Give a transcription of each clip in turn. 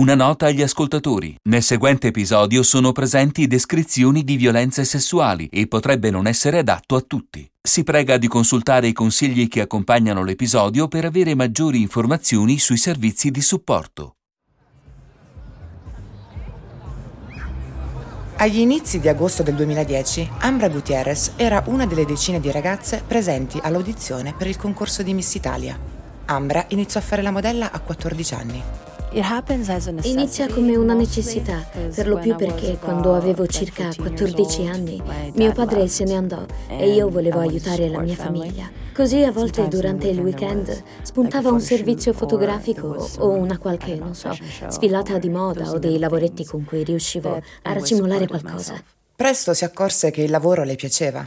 Una nota agli ascoltatori. Nel seguente episodio sono presenti descrizioni di violenze sessuali e potrebbe non essere adatto a tutti. Si prega di consultare i consigli che accompagnano l'episodio per avere maggiori informazioni sui servizi di supporto. Agli inizi di agosto del 2010, Ambra Gutierrez era una delle decine di ragazze presenti all'audizione per il concorso di Miss Italia. Ambra iniziò a fare la modella a 14 anni. Inizia come una necessità, per lo più perché quando avevo circa 14 anni mio padre se ne andò e io volevo aiutare la mia famiglia. Così a volte durante il weekend spuntava un servizio fotografico o una qualche, non so, sfilata di moda o dei lavoretti con cui riuscivo a racimolare qualcosa. Presto si accorse che il lavoro le piaceva.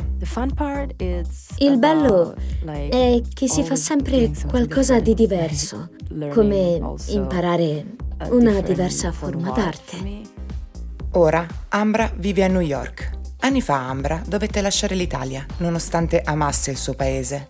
Il bello è che si fa sempre qualcosa di diverso, come imparare una diversa forma d'arte. Ora Ambra vive a New York. Anni fa Ambra dovette lasciare l'Italia, nonostante amasse il suo paese.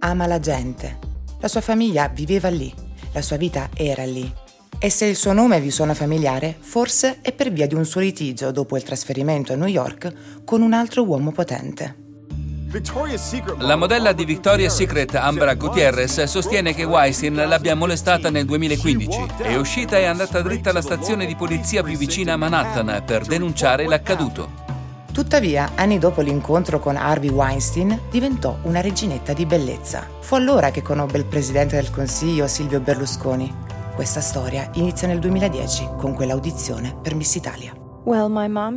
Ama la gente. La sua famiglia viveva lì, la sua vita era lì. E se il suo nome vi suona familiare, forse è per via di un suo litigio dopo il trasferimento a New York con un altro uomo potente. La modella di Victoria's Secret Ambra Gutierrez sostiene che Weinstein l'abbia molestata nel 2015. È uscita e è andata dritta alla stazione di polizia più vicina a Manhattan per denunciare l'accaduto. Tuttavia, anni dopo l'incontro con Harvey Weinstein, diventò una reginetta di bellezza. Fu allora che conobbe il presidente del Consiglio Silvio Berlusconi. Questa storia inizia nel 2010 con quell'audizione per Miss Italia.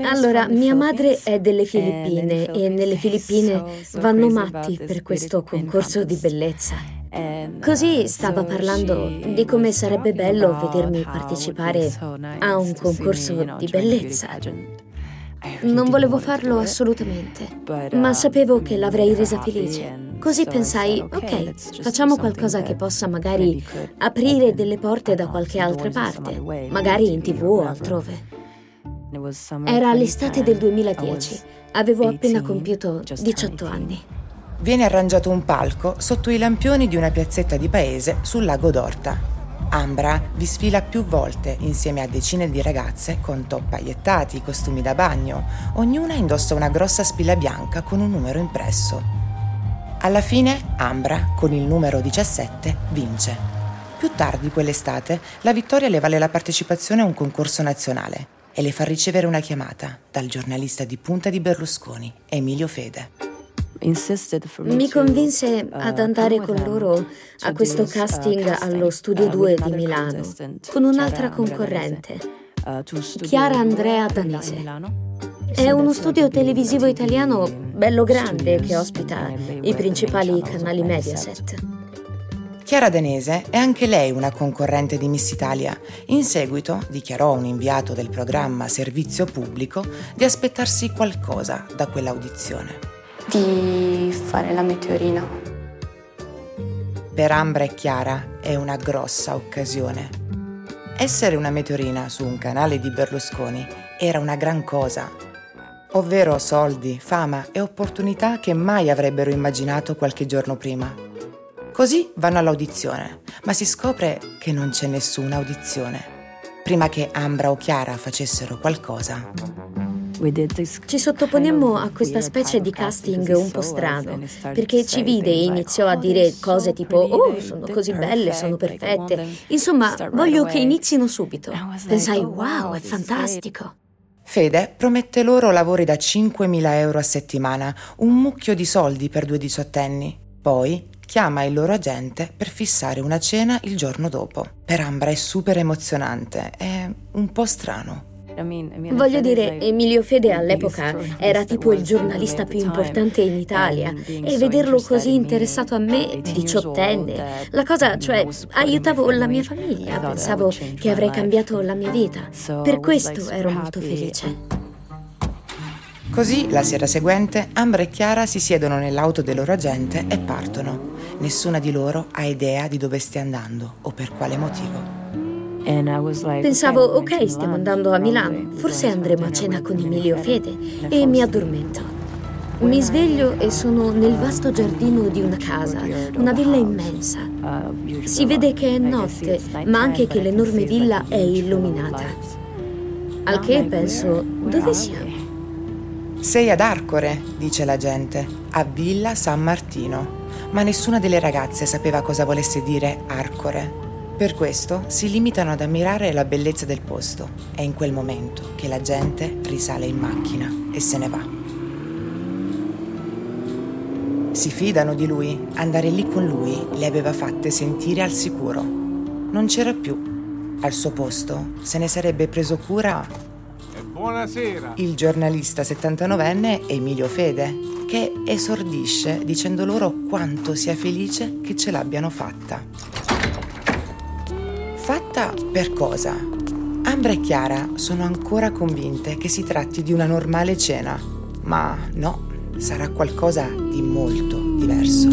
Allora, mia madre è delle Filippine e nelle Filippine vanno matti per questo concorso di bellezza. Così stava parlando di come sarebbe bello vedermi partecipare a un concorso di bellezza. Non volevo farlo assolutamente, ma sapevo che l'avrei resa felice. Così pensai, ok, facciamo qualcosa che possa magari aprire delle porte da qualche altra parte, magari in tv o altrove. Era l'estate del 2010, avevo appena compiuto 18 anni. Viene arrangiato un palco sotto i lampioni di una piazzetta di paese sul lago d'Orta. Ambra vi sfila più volte insieme a decine di ragazze con top pagliettati, costumi da bagno. Ognuna indossa una grossa spilla bianca con un numero impresso. Alla fine Ambra, con il numero 17, vince. Più tardi quell'estate, la vittoria le vale la partecipazione a un concorso nazionale e le fa ricevere una chiamata dal giornalista di punta di Berlusconi, Emilio Fede. Mi convinse ad andare con loro a questo casting allo Studio 2 di Milano, con un'altra concorrente, Chiara Andrea Danese. È uno studio televisivo italiano bello grande che ospita i principali canali Mediaset. Chiara Danese è anche lei una concorrente di Miss Italia. In seguito dichiarò un inviato del programma Servizio Pubblico di aspettarsi qualcosa da quell'audizione. Di fare la meteorina. Per Ambra e Chiara è una grossa occasione. Essere una meteorina su un canale di Berlusconi era una gran cosa ovvero soldi, fama e opportunità che mai avrebbero immaginato qualche giorno prima. Così vanno all'audizione, ma si scopre che non c'è nessuna audizione. Prima che Ambra o Chiara facessero qualcosa. Ci sottoponemmo a questa specie di casting un po' strano, perché ci vide e iniziò a dire cose tipo Oh, sono così belle, sono perfette. Insomma, voglio che inizino subito. Pensai, wow, è fantastico. Fede promette loro lavori da 5.000 euro a settimana, un mucchio di soldi per due diciottenni. Poi chiama il loro agente per fissare una cena il giorno dopo. Per Ambra è super emozionante, è un po' strano. Voglio dire, Emilio Fede all'epoca era tipo il giornalista più importante in Italia e vederlo così interessato a me, diciottenne, la cosa, cioè, aiutavo la mia famiglia, pensavo che avrei cambiato la mia vita. Per questo ero molto felice. Così, la sera seguente, Ambra e Chiara si siedono nell'auto del loro agente e partono. Nessuna di loro ha idea di dove stia andando o per quale motivo. Pensavo, ok, stiamo andando a Milano, forse andremo a cena con Emilio Fede e mi addormento. Mi sveglio e sono nel vasto giardino di una casa, una villa immensa. Si vede che è notte, ma anche che l'enorme villa è illuminata. Al che penso, dove siamo? Sei ad Arcore, dice la gente, a Villa San Martino. Ma nessuna delle ragazze sapeva cosa volesse dire Arcore. Per questo si limitano ad ammirare la bellezza del posto. È in quel momento che la gente risale in macchina e se ne va. Si fidano di lui, andare lì con lui le aveva fatte sentire al sicuro. Non c'era più. Al suo posto se ne sarebbe preso cura Buonasera. il giornalista 79enne Emilio Fede, che esordisce dicendo loro quanto sia felice che ce l'abbiano fatta. Fatta per cosa? Ambra e Chiara sono ancora convinte che si tratti di una normale cena, ma no, sarà qualcosa di molto diverso.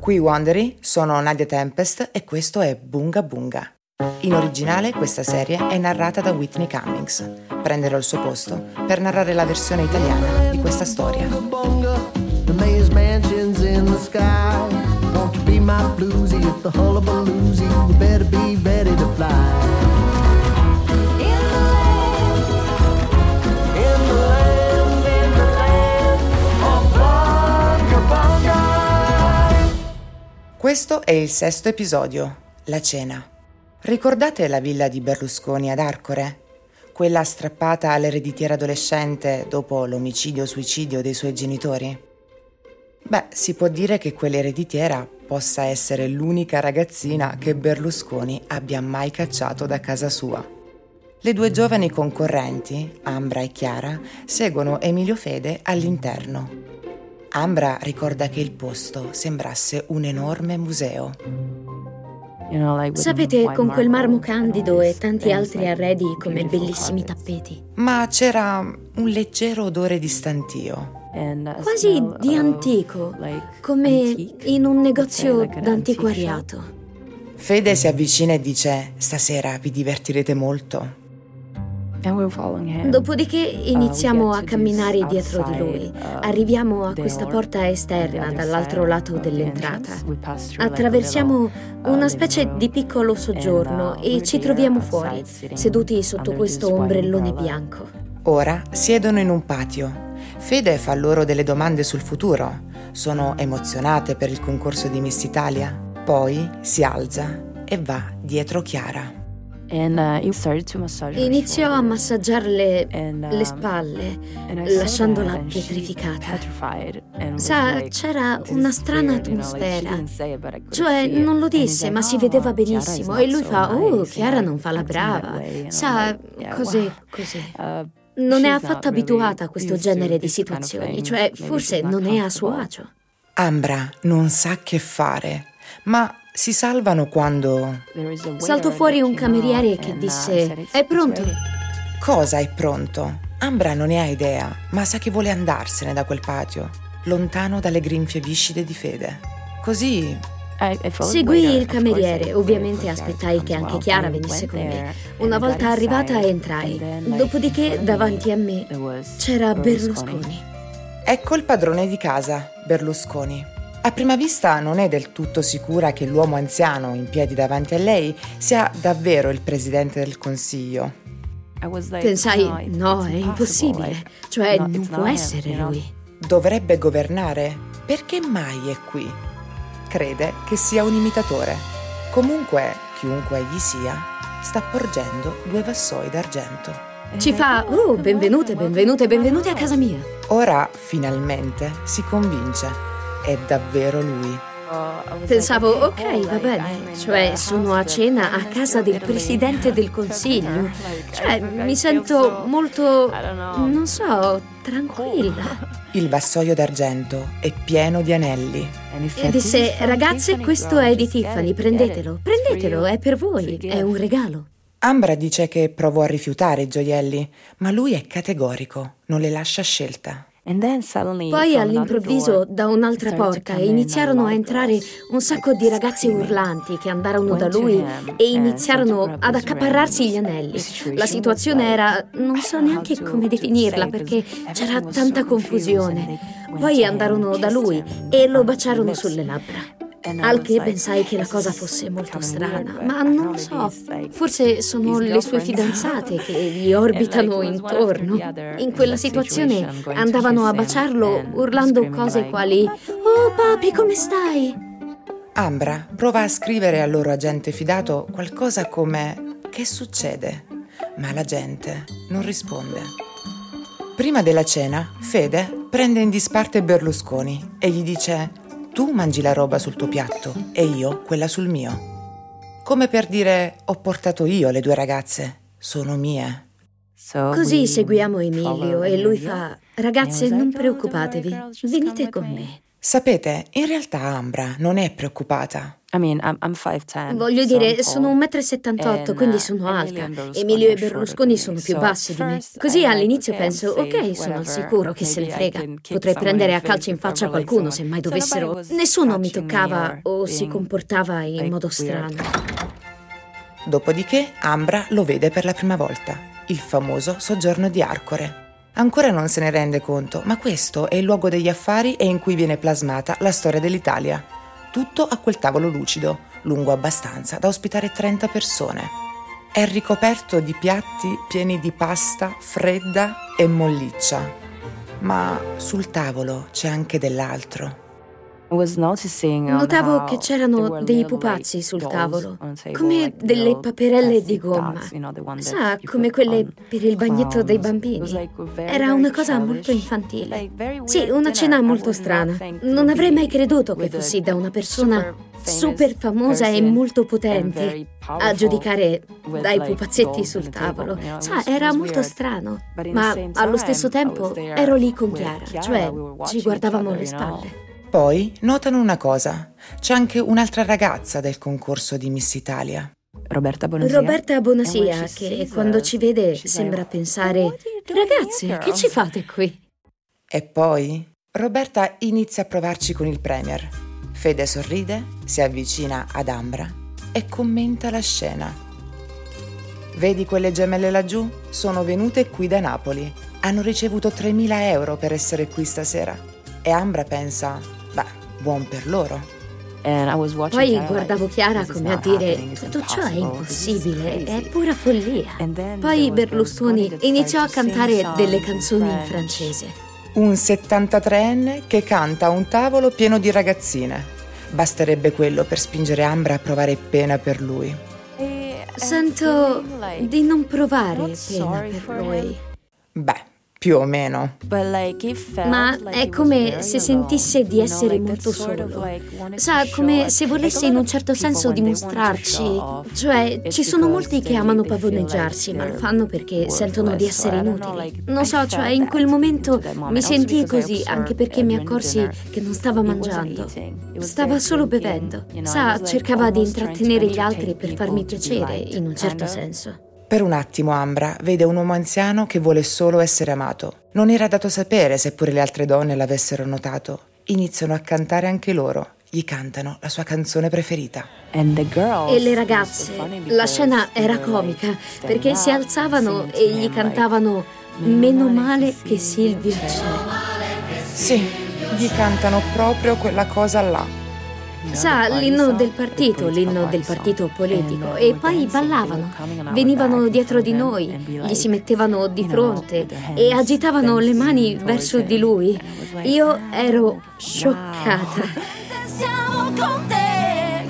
Qui Wondery sono Nadia Tempest e questo è Bunga Bunga. In originale questa serie è narrata da Whitney Cummings. Prenderò il suo posto per narrare la versione italiana di questa storia. Sky. Won't you be my bluesy if the hullabaloozy? You better be ready to fly. Questo è il sesto episodio, La cena. Ricordate la villa di Berlusconi ad Arcore? Quella strappata all'ereditiera adolescente dopo l'omicidio-suicidio dei suoi genitori? Beh, si può dire che quell'ereditiera possa essere l'unica ragazzina che Berlusconi abbia mai cacciato da casa sua. Le due giovani concorrenti, Ambra e Chiara, seguono Emilio Fede all'interno. Ambra ricorda che il posto sembrasse un enorme museo. Sapete, con quel marmo candido e tanti altri arredi come bellissimi tappeti. Ma c'era un leggero odore di stantio. Quasi di antico, come in un negozio d'antiquariato. Fede si avvicina e dice: Stasera vi divertirete molto. Dopodiché iniziamo a camminare dietro di lui. Arriviamo a questa porta esterna dall'altro lato dell'entrata. Attraversiamo una specie di piccolo soggiorno e ci troviamo fuori, seduti sotto questo ombrellone bianco. Ora siedono in un patio. Fede fa loro delle domande sul futuro. Sono emozionate per il concorso di Miss Italia. Poi si alza e va dietro Chiara. Iniziò a massaggiarle le spalle, lasciandola pietrificata. Sa, c'era una strana atmosfera. Cioè, non lo disse, ma si vedeva benissimo. E lui fa, oh, Chiara non fa la brava. Sa, così, così. Non è affatto abituata a questo genere di situazioni, cioè forse non è a suo agio. Ambra non sa che fare, ma si salvano quando... Saltò fuori un cameriere che disse, è pronto? Cosa è pronto? Ambra non ne ha idea, ma sa che vuole andarsene da quel patio, lontano dalle grinfie viscide di Fede. Così Seguì il cameriere, ovviamente aspettai che anche Chiara venisse con me. Una volta arrivata entrai, dopodiché davanti a me c'era Berlusconi. Ecco il padrone di casa, Berlusconi. A prima vista non è del tutto sicura che l'uomo anziano in piedi davanti a lei sia davvero il presidente del consiglio. Pensai, no, è impossibile, cioè non può essere lui. Dovrebbe governare. Perché mai è qui? Crede che sia un imitatore. Comunque, chiunque egli sia, sta porgendo due vassoi d'argento. Ci fa, oh, benvenute, benvenute, benvenute a casa mia. Ora, finalmente, si convince. È davvero lui. Pensavo, ok, va bene, cioè sono a cena a casa del presidente del consiglio. Cioè, mi sento molto, non so, tranquilla. Il vassoio d'argento è pieno di anelli. E disse, ragazze, questo è di Tiffany, prendetelo, prendetelo, è per voi, è un regalo. Ambra dice che provò a rifiutare i gioielli, ma lui è categorico, non le lascia scelta. Poi all'improvviso da un'altra porta iniziarono a entrare un sacco di ragazze urlanti che andarono da lui e iniziarono ad accaparrarsi gli anelli. La situazione era, non so neanche come definirla perché c'era tanta confusione. Poi andarono da lui e lo baciarono sulle labbra. Al che pensai che la cosa fosse molto strana, ma non lo so. Forse sono le sue fidanzate che gli orbitano intorno. In quella situazione andavano a baciarlo urlando cose quali Oh papi, come stai? Ambra prova a scrivere al loro agente fidato qualcosa come Che succede? Ma la gente non risponde. Prima della cena, Fede prende in disparte Berlusconi e gli dice tu mangi la roba sul tuo piatto e io quella sul mio. Come per dire ho portato io le due ragazze, sono mie. Così seguiamo Emilio e lui fa Ragazze, non preoccupatevi, venite con me. Sapete, in realtà Ambra non è preoccupata. Voglio dire, sono 1,78 m, quindi sono alta. Emilio e Berlusconi sono più bassi di me. Così all'inizio penso, ok, sono al sicuro, che se ne frega. Potrei prendere a calci in faccia qualcuno se mai dovessero. Nessuno mi toccava o si comportava in modo strano. Dopodiché Ambra lo vede per la prima volta, il famoso soggiorno di Arcore. Ancora non se ne rende conto, ma questo è il luogo degli affari e in cui viene plasmata la storia dell'Italia tutto a quel tavolo lucido, lungo abbastanza da ospitare 30 persone. È ricoperto di piatti pieni di pasta fredda e molliccia, ma sul tavolo c'è anche dell'altro. Notavo che c'erano dei pupazzi sul tavolo, come delle paperelle di gomma. Sa, come quelle per il bagnetto dei bambini. Era una cosa molto infantile. Sì, una cena molto strana. Non avrei mai creduto che fossi da una persona super famosa e molto potente a giudicare dai pupazzetti sul tavolo. Sa, era molto strano, ma allo stesso tempo ero lì con Chiara, cioè ci guardavamo alle spalle. Poi notano una cosa, c'è anche un'altra ragazza del concorso di Miss Italia. Roberta Bonasia. Roberta Bonasia, che quando ci vede sembra pensare, ragazze, che ci fate qui? E poi Roberta inizia a provarci con il Premier. Fede sorride, si avvicina ad Ambra e commenta la scena. Vedi quelle gemelle laggiù? Sono venute qui da Napoli. Hanno ricevuto 3.000 euro per essere qui stasera. E Ambra pensa, buon per loro. Poi guardavo Chiara come a dire tutto ciò è impossibile, è pura follia. Poi Berlusconi iniziò a cantare delle canzoni in francese. Un 73enne che canta a un tavolo pieno di ragazzine. Basterebbe quello per spingere Ambra a provare pena per lui. Sento di non provare pena per lui. Beh, più o meno. Ma è come se sentisse di essere molto solo. Sa, come se volesse in un certo senso dimostrarci. Cioè, ci sono molti che amano pavoneggiarsi, ma lo fanno perché sentono di essere inutili. Non so, cioè, in quel momento mi sentii così, anche perché mi accorsi che non stava mangiando. Stava solo bevendo. Sa, cercava di intrattenere gli altri per farmi piacere, in un certo senso. Per un attimo Ambra vede un uomo anziano che vuole solo essere amato. Non era dato sapere se pure le altre donne l'avessero notato. Iniziano a cantare anche loro. Gli cantano la sua canzone preferita. E le ragazze. La scena era comica perché si alzavano e gli cantavano Meno male che Silvio c'è. Sì, gli cantano proprio quella cosa là. Sa, l'inno del partito, l'inno del partito politico. E poi ballavano. Venivano dietro di noi, gli si mettevano di fronte e agitavano le mani verso di lui. Io ero scioccata. Siamo con te.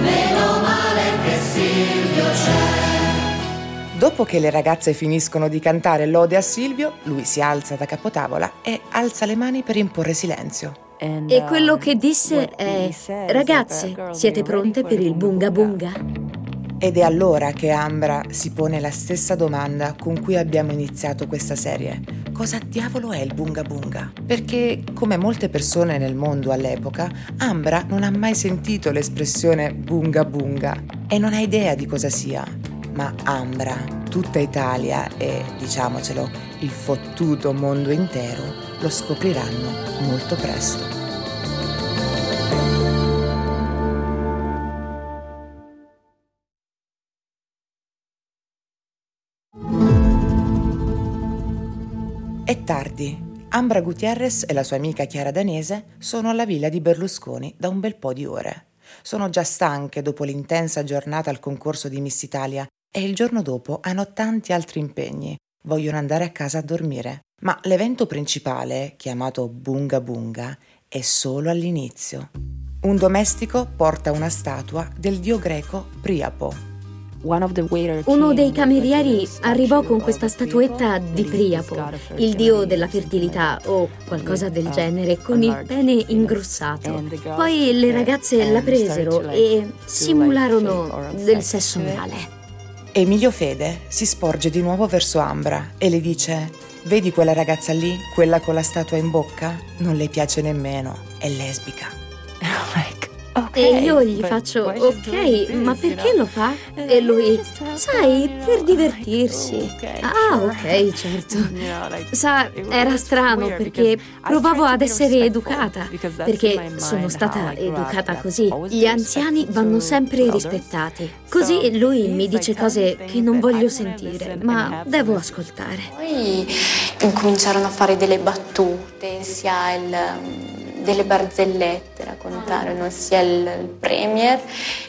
Meno male che Silvio c'è. Dopo che le ragazze finiscono di cantare lode a Silvio, lui si alza da capotavola e alza le mani per imporre silenzio E quello che disse è: Ragazze, siete pronte per il bunga bunga? Ed è allora che Ambra si pone la stessa domanda con cui abbiamo iniziato questa serie. Cosa diavolo è il bunga bunga? Perché, come molte persone nel mondo all'epoca, Ambra non ha mai sentito l'espressione bunga bunga e non ha idea di cosa sia. Ma Ambra, tutta Italia e, diciamocelo, il fottuto mondo intero lo scopriranno molto presto. È tardi. Ambra Gutierrez e la sua amica Chiara Danese sono alla villa di Berlusconi da un bel po' di ore. Sono già stanche dopo l'intensa giornata al concorso di Miss Italia e il giorno dopo hanno tanti altri impegni. Vogliono andare a casa a dormire. Ma l'evento principale, chiamato Bunga Bunga, è solo all'inizio. Un domestico porta una statua del dio greco Priapo, uno dei camerieri arrivò con questa statuetta di Priapo, il dio della fertilità o qualcosa del genere, con il pene ingrossato. Poi le ragazze la presero e simularono del sesso orale. Emilio Fede si sporge di nuovo verso Ambra e le dice: Vedi quella ragazza lì, quella con la statua in bocca? Non le piace nemmeno, è lesbica. Okay, e io gli faccio, ok, ma perché lo fa? E lui, sai, per divertirsi. Ah, ok, certo. Sa, era strano perché provavo ad essere educata, perché sono stata educata così. Gli anziani vanno sempre rispettati. Così lui mi dice cose che non voglio sentire, ma devo ascoltare. Poi incominciarono a fare delle battute, sia il delle barzellette raccontarono sia il, il premier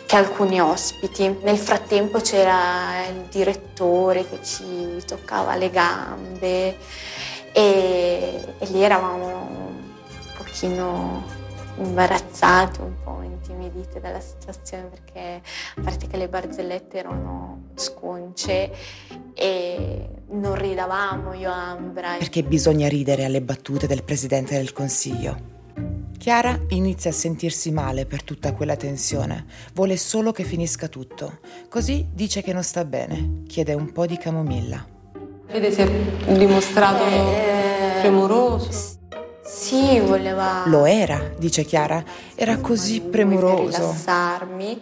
che alcuni ospiti. Nel frattempo c'era il direttore che ci toccava le gambe e, e lì eravamo un pochino imbarazzate, un po' intimidite dalla situazione perché a parte che le barzellette erano sconce e non ridavamo io Ambra. Perché bisogna ridere alle battute del Presidente del Consiglio. Chiara inizia a sentirsi male per tutta quella tensione, vuole solo che finisca tutto. Così dice che non sta bene, chiede un po' di camomilla. Fede si è dimostrato eh, premuroso. Sì, voleva... Lo era, dice Chiara, era così premuroso. rilassarmi.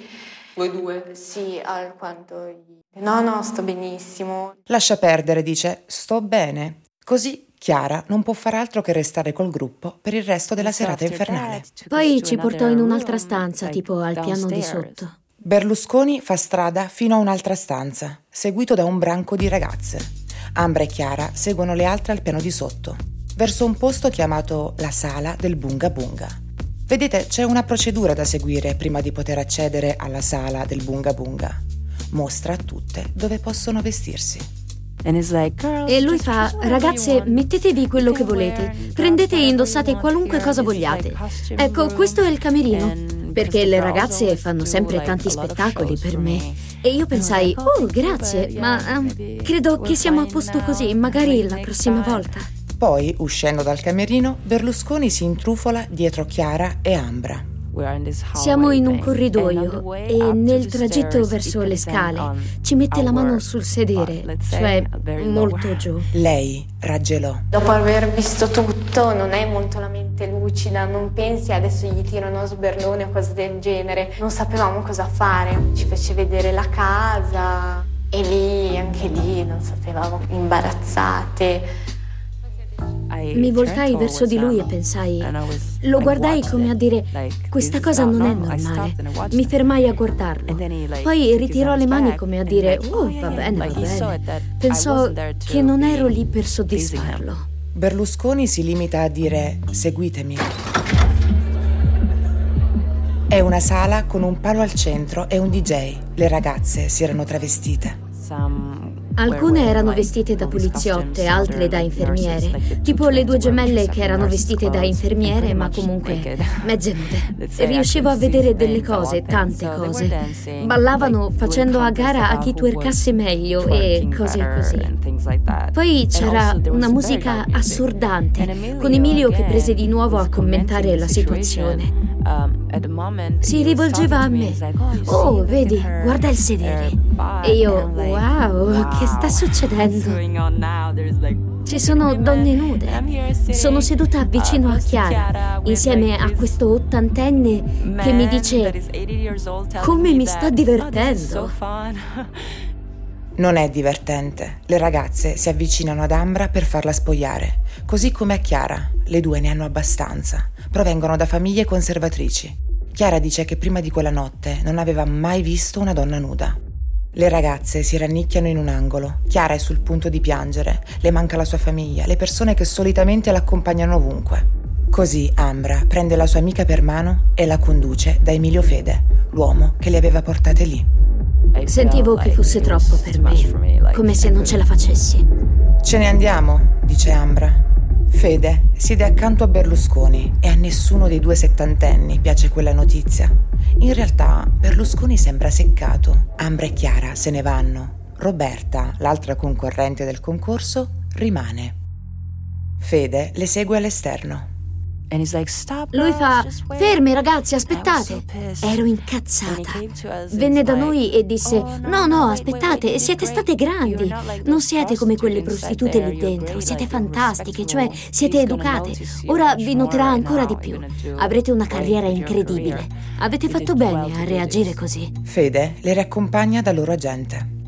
Voi due? Sì, alquanto... No, no, sto benissimo. Lascia perdere, dice, sto bene. Così Chiara non può far altro che restare col gruppo per il resto della serata infernale. Poi ci portò in un'altra stanza, tipo al piano di sotto. Berlusconi fa strada fino a un'altra stanza, seguito da un branco di ragazze. Ambra e Chiara seguono le altre al piano di sotto, verso un posto chiamato la sala del Bunga Bunga. Vedete, c'è una procedura da seguire prima di poter accedere alla sala del Bunga Bunga. Mostra a tutte dove possono vestirsi. E lui fa, ragazze, mettetevi quello che volete, prendete e indossate qualunque cosa vogliate. Ecco, questo è il camerino, perché le ragazze fanno sempre tanti spettacoli per me. E io pensai, oh, grazie, ma um, credo che siamo a posto così, magari la prossima volta. Poi, uscendo dal camerino, Berlusconi si intrufola dietro Chiara e Ambra. Siamo in un corridoio e nel tragitto verso le scale ci mette la mano sul sedere, cioè molto giù. Lei raggelò. Dopo aver visto tutto, non è molto la mente lucida, non pensi adesso gli tirano a sberlone o cose del genere. Non sapevamo cosa fare. Ci fece vedere la casa e lì, anche lì, non sapevamo, imbarazzate. Mi voltai verso di lui e pensai, lo guardai come a dire, questa cosa non è normale. Mi fermai a guardarlo. Poi ritirò le mani come a dire, oh, va bene, va bene. Pensò che non ero lì per soddisfarlo. Berlusconi si limita a dire, seguitemi. È una sala con un palo al centro e un DJ. Le ragazze si erano travestite. Alcune erano vestite da poliziotte, altre da infermiere. Tipo le due gemelle che erano vestite da infermiere, ma comunque mezze nude. Riuscivo a vedere delle cose, tante cose. Ballavano facendo a gara a chi twerkasse meglio e cose così. Poi c'era una musica assordante, con Emilio che prese di nuovo a commentare la situazione. Si rivolgeva a me. Oh, vedi, guarda il sedere. E io, wow, che sta succedendo? Ci sono donne nude. Sono seduta vicino a Chiara, insieme a questo ottantenne che mi dice come mi sto divertendo. Non è divertente. Le ragazze si avvicinano ad Ambra per farla spogliare, così come a Chiara. Le due ne hanno abbastanza. Provengono da famiglie conservatrici. Chiara dice che prima di quella notte non aveva mai visto una donna nuda. Le ragazze si rannicchiano in un angolo. Chiara è sul punto di piangere. Le manca la sua famiglia, le persone che solitamente l'accompagnano ovunque. Così Ambra prende la sua amica per mano e la conduce da Emilio Fede, l'uomo che le aveva portate lì. Sentivo che fosse troppo per me, come se non ce la facessi. Ce ne andiamo, dice Ambra. Fede siede accanto a Berlusconi e a nessuno dei due settantenni piace quella notizia. In realtà Berlusconi sembra seccato. Ambra e Chiara se ne vanno. Roberta, l'altra concorrente del concorso, rimane. Fede le segue all'esterno. Lui fa: Fermi ragazzi, aspettate. Ero incazzata. Venne da noi e disse: oh, No, no, aspettate, siete state grandi. Non siete come quelle prostitute lì dentro, siete fantastiche, cioè siete educate. Ora vi noterà ancora di più. Avrete una carriera incredibile. Avete fatto bene a reagire così. Fede le riaccompagna da loro agente.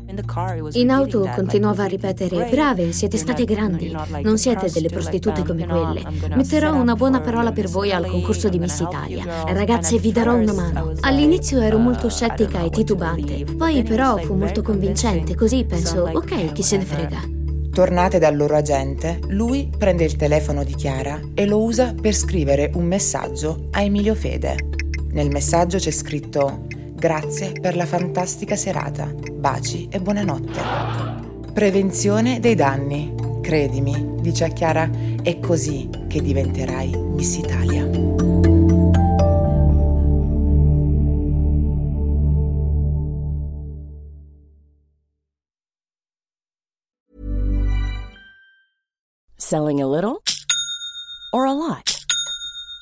In auto continuava a ripetere: Brave, siete state grandi. Non siete delle prostitute come quelle. Metterò una buona parola per voi al concorso di Miss Italia. Ragazze, vi darò una mano. All'inizio ero molto scettica e titubante. Poi, però, fu molto convincente. Così penso: Ok, chi se ne frega. Tornate dal loro agente, lui prende il telefono di Chiara e lo usa per scrivere un messaggio a Emilio Fede. Nel messaggio c'è scritto Grazie per la fantastica serata. Baci e buonanotte. Prevenzione dei danni. Credimi, dice a Chiara, è così che diventerai Miss Italia. Selling a little or a lot?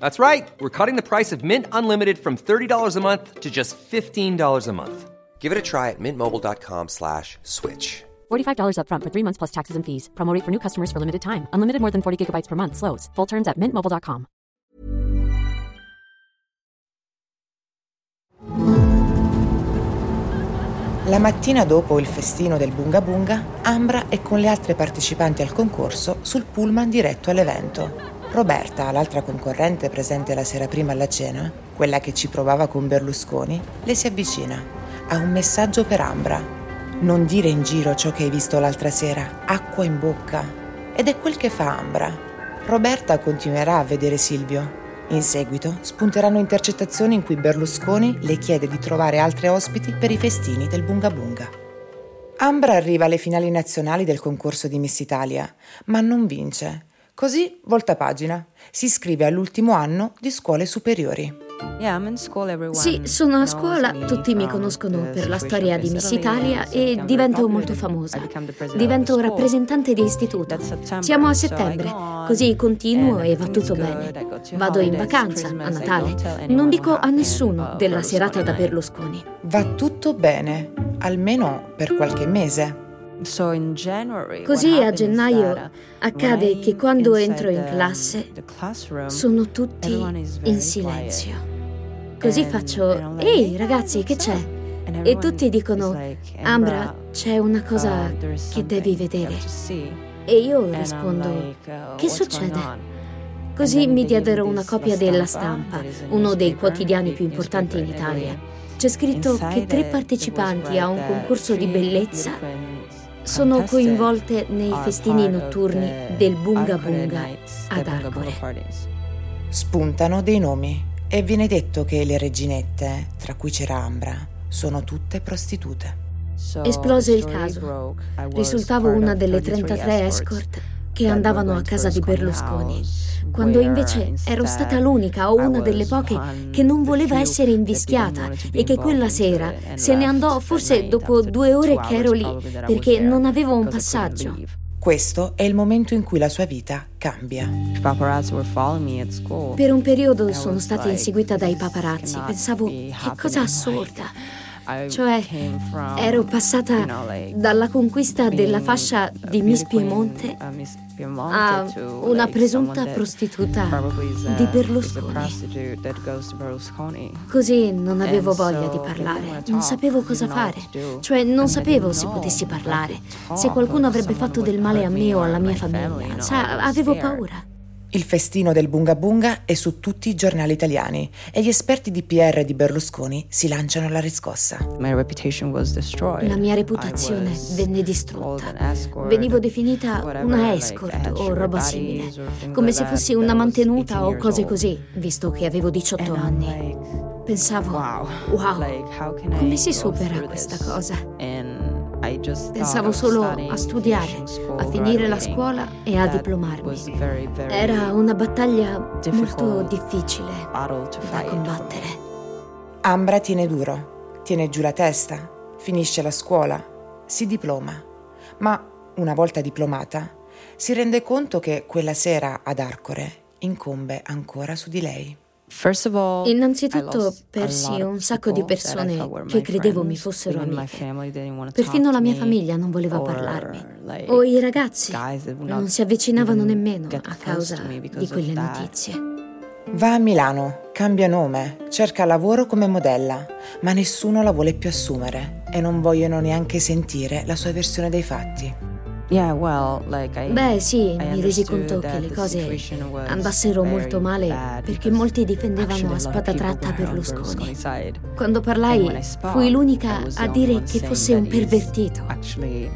That's right. We're cutting the price of Mint Unlimited from $30 a month to just $15 a month. Give it a try at mintmobile.com slash switch. $45 upfront for three months plus taxes and fees. Promo rate for new customers for limited time. Unlimited more than 40 gigabytes per month. Slows. Full terms at mintmobile.com. La mattina dopo il festino del Bunga Bunga, Ambra è con le altre partecipanti al concorso sul pullman diretto all'evento. Roberta, l'altra concorrente presente la sera prima alla cena, quella che ci provava con Berlusconi, le si avvicina. Ha un messaggio per Ambra. Non dire in giro ciò che hai visto l'altra sera, acqua in bocca. Ed è quel che fa Ambra. Roberta continuerà a vedere Silvio. In seguito spunteranno intercettazioni in cui Berlusconi le chiede di trovare altre ospiti per i festini del Bunga Bunga. Ambra arriva alle finali nazionali del concorso di Miss Italia, ma non vince Così volta pagina, si iscrive all'ultimo anno di scuole superiori. Sì, sono a scuola, tutti mi conoscono per la storia di Miss Italia e divento molto famosa. Divento rappresentante di istituto. Siamo a settembre, così continuo e va tutto bene. Vado in vacanza a Natale. Non dico a nessuno della serata da Berlusconi. Va tutto bene, almeno per qualche mese. Così a gennaio accade che quando entro in classe sono tutti in silenzio. Così faccio, ehi ragazzi, che c'è? E tutti dicono, Ambra, c'è una cosa che devi vedere. E io rispondo, che succede? Così mi diedero una copia della stampa, uno dei quotidiani più importanti in Italia. C'è scritto che tre partecipanti a un concorso di bellezza sono coinvolte nei festini notturni del Bunga Bunga ad Arcore. Spuntano dei nomi e viene detto che le reginette, tra cui c'era Ambra, sono tutte prostitute. Esplose il caso. Risultavo una delle 33 escort che andavano a casa di Berlusconi, quando invece ero stata l'unica o una delle poche che non voleva essere invischiata e che quella sera se ne andò forse dopo due ore che ero lì perché non avevo un passaggio. Questo è il momento in cui la sua vita cambia. Per un periodo sono stata inseguita dai paparazzi. Pensavo, che cosa assurda. Cioè, ero passata dalla conquista della fascia di Miss Piemonte a una presunta prostituta di Berlusconi. Così non avevo voglia di parlare, non sapevo cosa fare, cioè non sapevo se potessi parlare, se qualcuno avrebbe fatto del male a me o alla mia famiglia. Sa, avevo paura. Il festino del Bunga Bunga è su tutti i giornali italiani e gli esperti di PR di Berlusconi si lanciano alla riscossa. La mia reputazione venne distrutta. Venivo definita una escort o roba simile, come se fossi una mantenuta o cose così, visto che avevo 18 anni. Pensavo, wow, come si supera questa cosa? Pensavo solo a studiare, a finire la scuola e a diplomarmi. Era una battaglia molto difficile da combattere. Ambra tiene duro, tiene giù la testa, finisce la scuola, si diploma. Ma una volta diplomata, si rende conto che quella sera ad Arcore incombe ancora su di lei. Innanzitutto persi un sacco di persone che credevo mi fossero amiche. Perfino la mia famiglia non voleva parlarmi. O i ragazzi non si avvicinavano nemmeno a causa di quelle notizie. Va a Milano, cambia nome, cerca lavoro come modella, ma nessuno la vuole più assumere e non vogliono neanche sentire la sua versione dei fatti. Beh, sì, mi resi conto che le cose andassero molto male perché molti difendevano a spada tratta Berlusconi. Quando parlai, fui l'unica a dire che fosse un pervertito.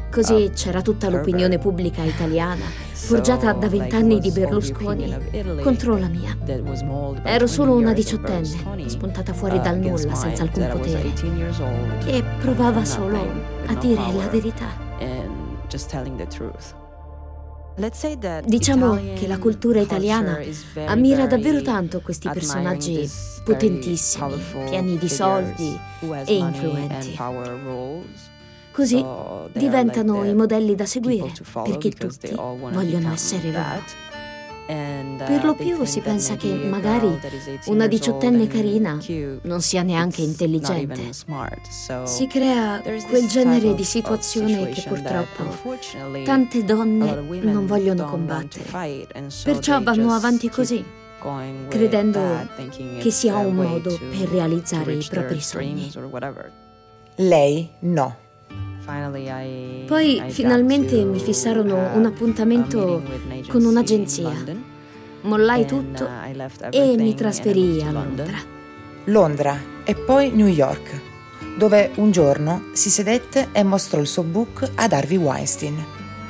Così c'era tutta l'opinione pubblica italiana, forgiata da vent'anni di Berlusconi, contro la mia. Ero solo una diciottenne, spuntata fuori dal nulla senza alcun potere, che provava solo a dire la verità. Diciamo che la cultura italiana ammira davvero tanto questi personaggi potentissimi, pieni di soldi e influenti. Così diventano i modelli da seguire perché tutti vogliono essere loro. Uh, per lo più si pensa che magari una diciottenne carina non sia neanche intelligente. Si crea quel genere di situazione che purtroppo tante donne non vogliono combattere. Perciò vanno avanti così, credendo che sia un modo per realizzare i propri sogni. Lei no. Poi finalmente mi fissarono un appuntamento con un'agenzia. Mollai tutto uh, e mi trasferii a Londra. Londra e poi New York, dove un giorno si sedette e mostrò il suo book ad Harvey Weinstein,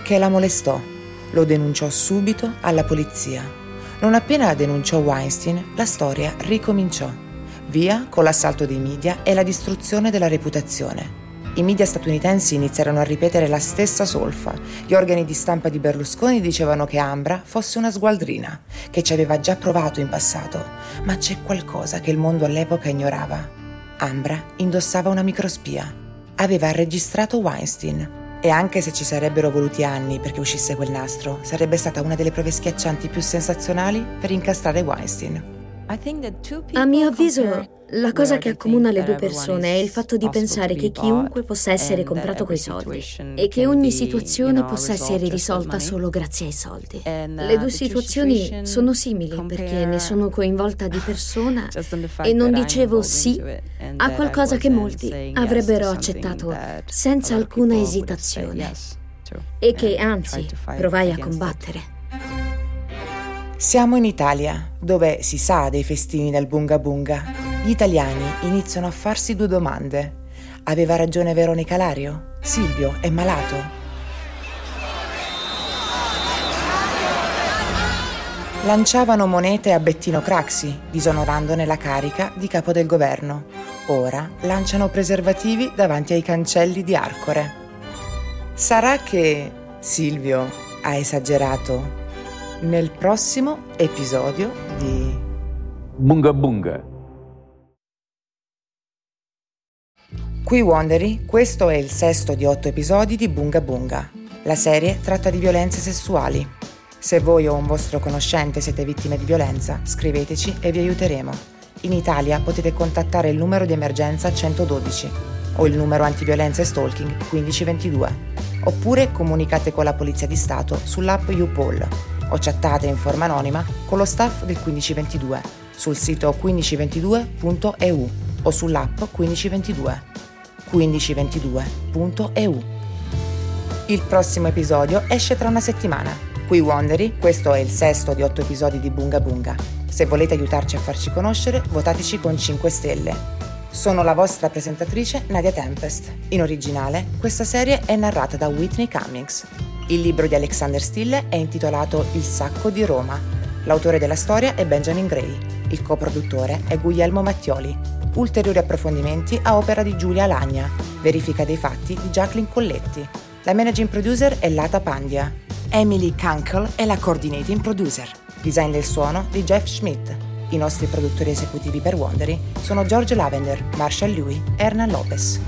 che la molestò. Lo denunciò subito alla polizia. Non appena denunciò Weinstein, la storia ricominciò. Via con l'assalto dei media e la distruzione della reputazione. I media statunitensi iniziarono a ripetere la stessa solfa. Gli organi di stampa di Berlusconi dicevano che Ambra fosse una sgualdrina, che ci aveva già provato in passato, ma c'è qualcosa che il mondo all'epoca ignorava. Ambra indossava una microspia. Aveva registrato Weinstein. E anche se ci sarebbero voluti anni perché uscisse quel nastro, sarebbe stata una delle prove schiaccianti più sensazionali per incastrare Weinstein. A mio avviso, la cosa che accomuna le due persone è il fatto di pensare che chiunque possa essere comprato coi soldi e che ogni situazione possa essere risolta solo grazie ai soldi. Le due situazioni sono simili perché ne sono coinvolta di persona e non dicevo sì a qualcosa che molti avrebbero accettato senza alcuna esitazione e che anzi provai a combattere. Siamo in Italia, dove si sa dei festini del Bunga Bunga. Gli italiani iniziano a farsi due domande. Aveva ragione Veronica Lario? Silvio è malato? Lanciavano monete a Bettino Craxi, disonorandone la carica di capo del governo. Ora lanciano preservativi davanti ai cancelli di Arcore. Sarà che Silvio ha esagerato nel prossimo episodio di Bunga Bunga. Qui Wondery, questo è il sesto di otto episodi di Bunga Bunga. La serie tratta di violenze sessuali. Se voi o un vostro conoscente siete vittime di violenza, scriveteci e vi aiuteremo. In Italia potete contattare il numero di emergenza 112 o il numero antiviolenza e stalking 1522 oppure comunicate con la Polizia di Stato sull'app YouPol o chattate in forma anonima con lo staff del 1522 sul sito 1522.eu o sull'app 1522 1522.eu. Il prossimo episodio esce tra una settimana. Qui Wondery, questo è il sesto di otto episodi di Bunga Bunga. Se volete aiutarci a farci conoscere, votateci con 5 stelle. Sono la vostra presentatrice Nadia Tempest. In originale, questa serie è narrata da Whitney Cummings. Il libro di Alexander Stille è intitolato Il sacco di Roma. L'autore della storia è Benjamin Gray. Il coproduttore è Guglielmo Mattioli. Ulteriori approfondimenti a opera di Giulia Lagna. Verifica dei fatti di Jacqueline Colletti. La managing producer è Lata Pandia. Emily Kunkel è la coordinating producer. Design del suono di Jeff Schmidt. I nostri produttori esecutivi per Wondery sono George Lavender, Marshall Louis e Hernan Lopez.